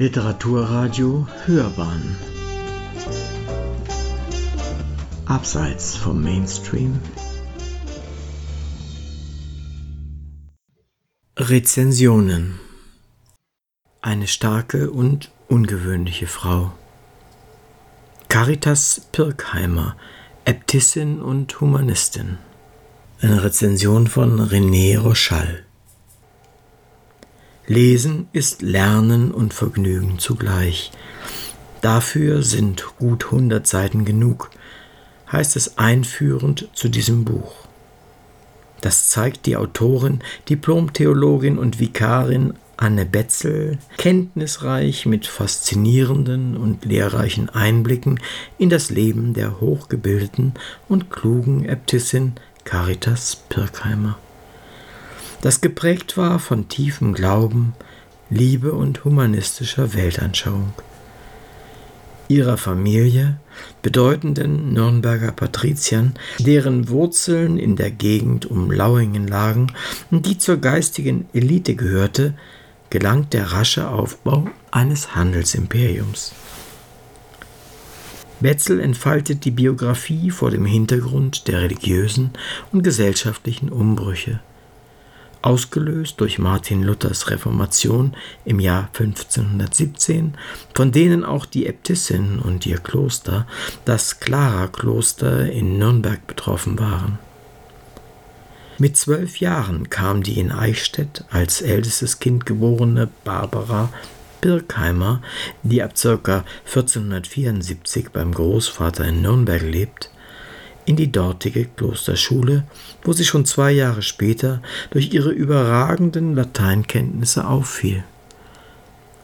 Literaturradio Hörbahn. Abseits vom Mainstream. Rezensionen. Eine starke und ungewöhnliche Frau. Caritas Pirkheimer, Äbtissin und Humanistin. Eine Rezension von René Rochal Lesen ist Lernen und Vergnügen zugleich. Dafür sind gut 100 Seiten genug, heißt es einführend zu diesem Buch. Das zeigt die Autorin, Diplomtheologin und Vikarin Anne Betzel, kenntnisreich mit faszinierenden und lehrreichen Einblicken in das Leben der hochgebildeten und klugen Äbtissin Caritas Pirkheimer das geprägt war von tiefem Glauben, Liebe und humanistischer Weltanschauung. Ihrer Familie, bedeutenden Nürnberger Patriziern, deren Wurzeln in der Gegend um Lauingen lagen und die zur geistigen Elite gehörte, gelang der rasche Aufbau eines Handelsimperiums. Wetzel entfaltet die Biografie vor dem Hintergrund der religiösen und gesellschaftlichen Umbrüche ausgelöst durch Martin Luthers Reformation im Jahr 1517, von denen auch die Äbtissin und ihr Kloster, das Clara-Kloster in Nürnberg, betroffen waren. Mit zwölf Jahren kam die in Eichstätt als ältestes Kind geborene Barbara Birkheimer, die ab ca. 1474 beim Großvater in Nürnberg lebt, in die dortige Klosterschule, wo sie schon zwei Jahre später durch ihre überragenden Lateinkenntnisse auffiel.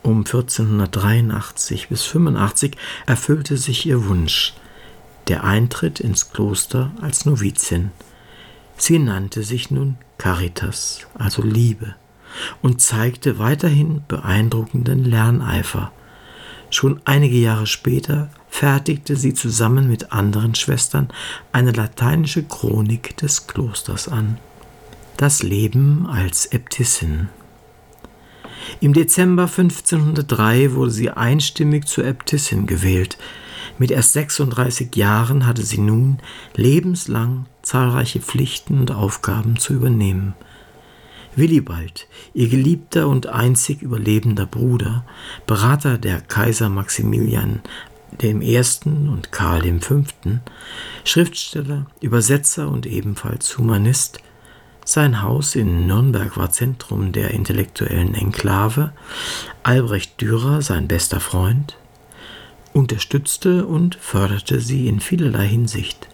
Um 1483 bis 85 erfüllte sich ihr Wunsch, der Eintritt ins Kloster als Novizin. Sie nannte sich nun Caritas, also Liebe, und zeigte weiterhin beeindruckenden Lerneifer. Schon einige Jahre später fertigte sie zusammen mit anderen Schwestern eine lateinische Chronik des Klosters an. Das Leben als Äbtissin. Im Dezember 1503 wurde sie einstimmig zur Äbtissin gewählt. Mit erst 36 Jahren hatte sie nun lebenslang zahlreiche Pflichten und Aufgaben zu übernehmen. Willibald, ihr geliebter und einzig überlebender Bruder, Berater der Kaiser Maximilian Ersten und Karl Fünften, Schriftsteller, Übersetzer und ebenfalls Humanist. Sein Haus in Nürnberg war Zentrum der intellektuellen Enklave. Albrecht Dürer, sein bester Freund, unterstützte und förderte sie in vielerlei Hinsicht,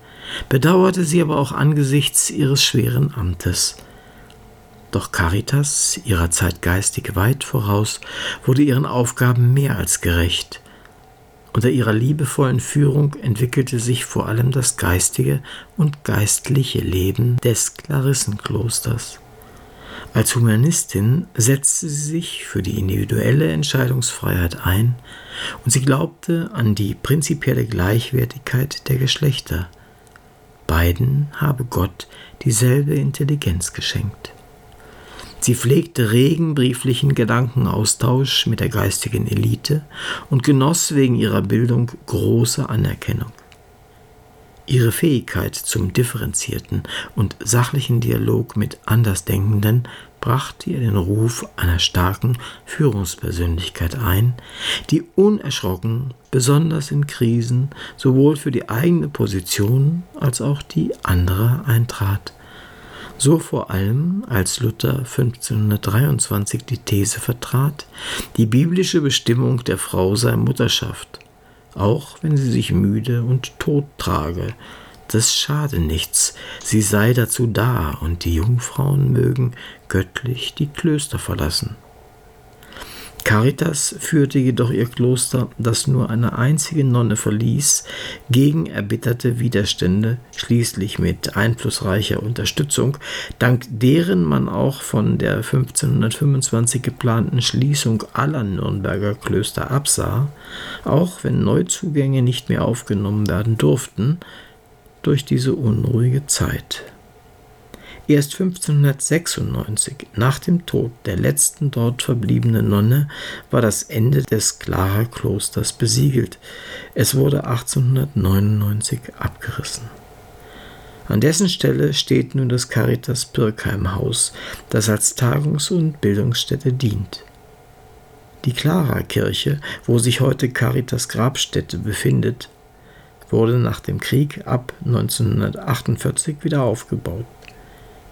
bedauerte sie aber auch angesichts ihres schweren Amtes. Doch Caritas, ihrer Zeit geistig weit voraus, wurde ihren Aufgaben mehr als gerecht. Unter ihrer liebevollen Führung entwickelte sich vor allem das geistige und geistliche Leben des Klarissenklosters. Als Humanistin setzte sie sich für die individuelle Entscheidungsfreiheit ein und sie glaubte an die prinzipielle Gleichwertigkeit der Geschlechter. Beiden habe Gott dieselbe Intelligenz geschenkt. Sie pflegte regen brieflichen Gedankenaustausch mit der geistigen Elite und genoss wegen ihrer Bildung große Anerkennung. Ihre Fähigkeit zum differenzierten und sachlichen Dialog mit Andersdenkenden brachte ihr den Ruf einer starken Führungspersönlichkeit ein, die unerschrocken, besonders in Krisen, sowohl für die eigene Position als auch die anderer eintrat so vor allem als Luther 1523 die These vertrat, die biblische Bestimmung der Frau sei Mutterschaft, auch wenn sie sich müde und tot trage, das schade nichts, sie sei dazu da, und die Jungfrauen mögen göttlich die Klöster verlassen. Caritas führte jedoch ihr Kloster, das nur eine einzige Nonne verließ, gegen erbitterte Widerstände, schließlich mit einflussreicher Unterstützung, dank deren man auch von der 1525 geplanten Schließung aller Nürnberger Klöster absah, auch wenn Neuzugänge nicht mehr aufgenommen werden durften, durch diese unruhige Zeit. Erst 1596, nach dem Tod der letzten dort verbliebenen Nonne, war das Ende des Clara-Klosters besiegelt. Es wurde 1899 abgerissen. An dessen Stelle steht nun das Caritas Pirkheim Haus, das als Tagungs- und Bildungsstätte dient. Die Clara-Kirche, wo sich heute Caritas Grabstätte befindet, wurde nach dem Krieg ab 1948 wieder aufgebaut.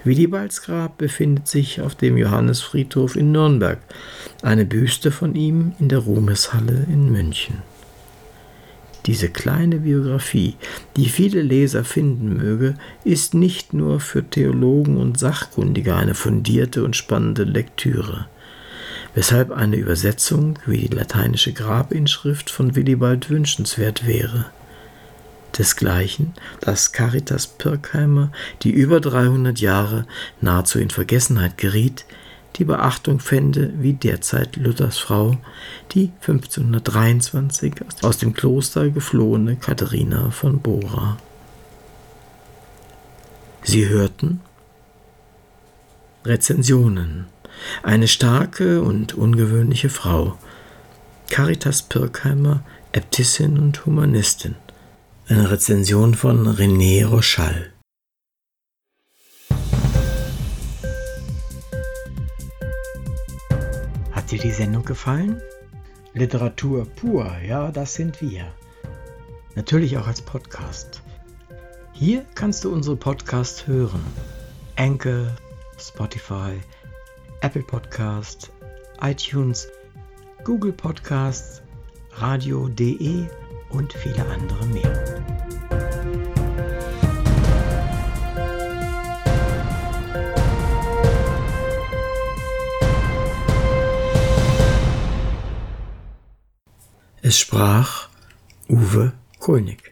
Willibalds Grab befindet sich auf dem Johannesfriedhof in Nürnberg, eine Büste von ihm in der Ruhmeshalle in München. Diese kleine Biografie, die viele Leser finden möge, ist nicht nur für Theologen und Sachkundige eine fundierte und spannende Lektüre, weshalb eine Übersetzung wie die lateinische Grabinschrift von Willibald wünschenswert wäre desgleichen, dass Caritas Pirkheimer, die über 300 Jahre nahezu in Vergessenheit geriet, die Beachtung fände wie derzeit Luthers Frau, die 1523 aus dem Kloster geflohene Katharina von Bora. Sie hörten Rezensionen. Eine starke und ungewöhnliche Frau. Caritas Pirkheimer, Äbtissin und Humanistin. Eine Rezension von René Rochal. Hat dir die Sendung gefallen? Literatur pur, ja, das sind wir. Natürlich auch als Podcast. Hier kannst du unsere Podcasts hören. Anchor, Spotify, Apple Podcast, iTunes, Google Podcasts, radio.de und viele andere mehr. Es sprach Uwe König.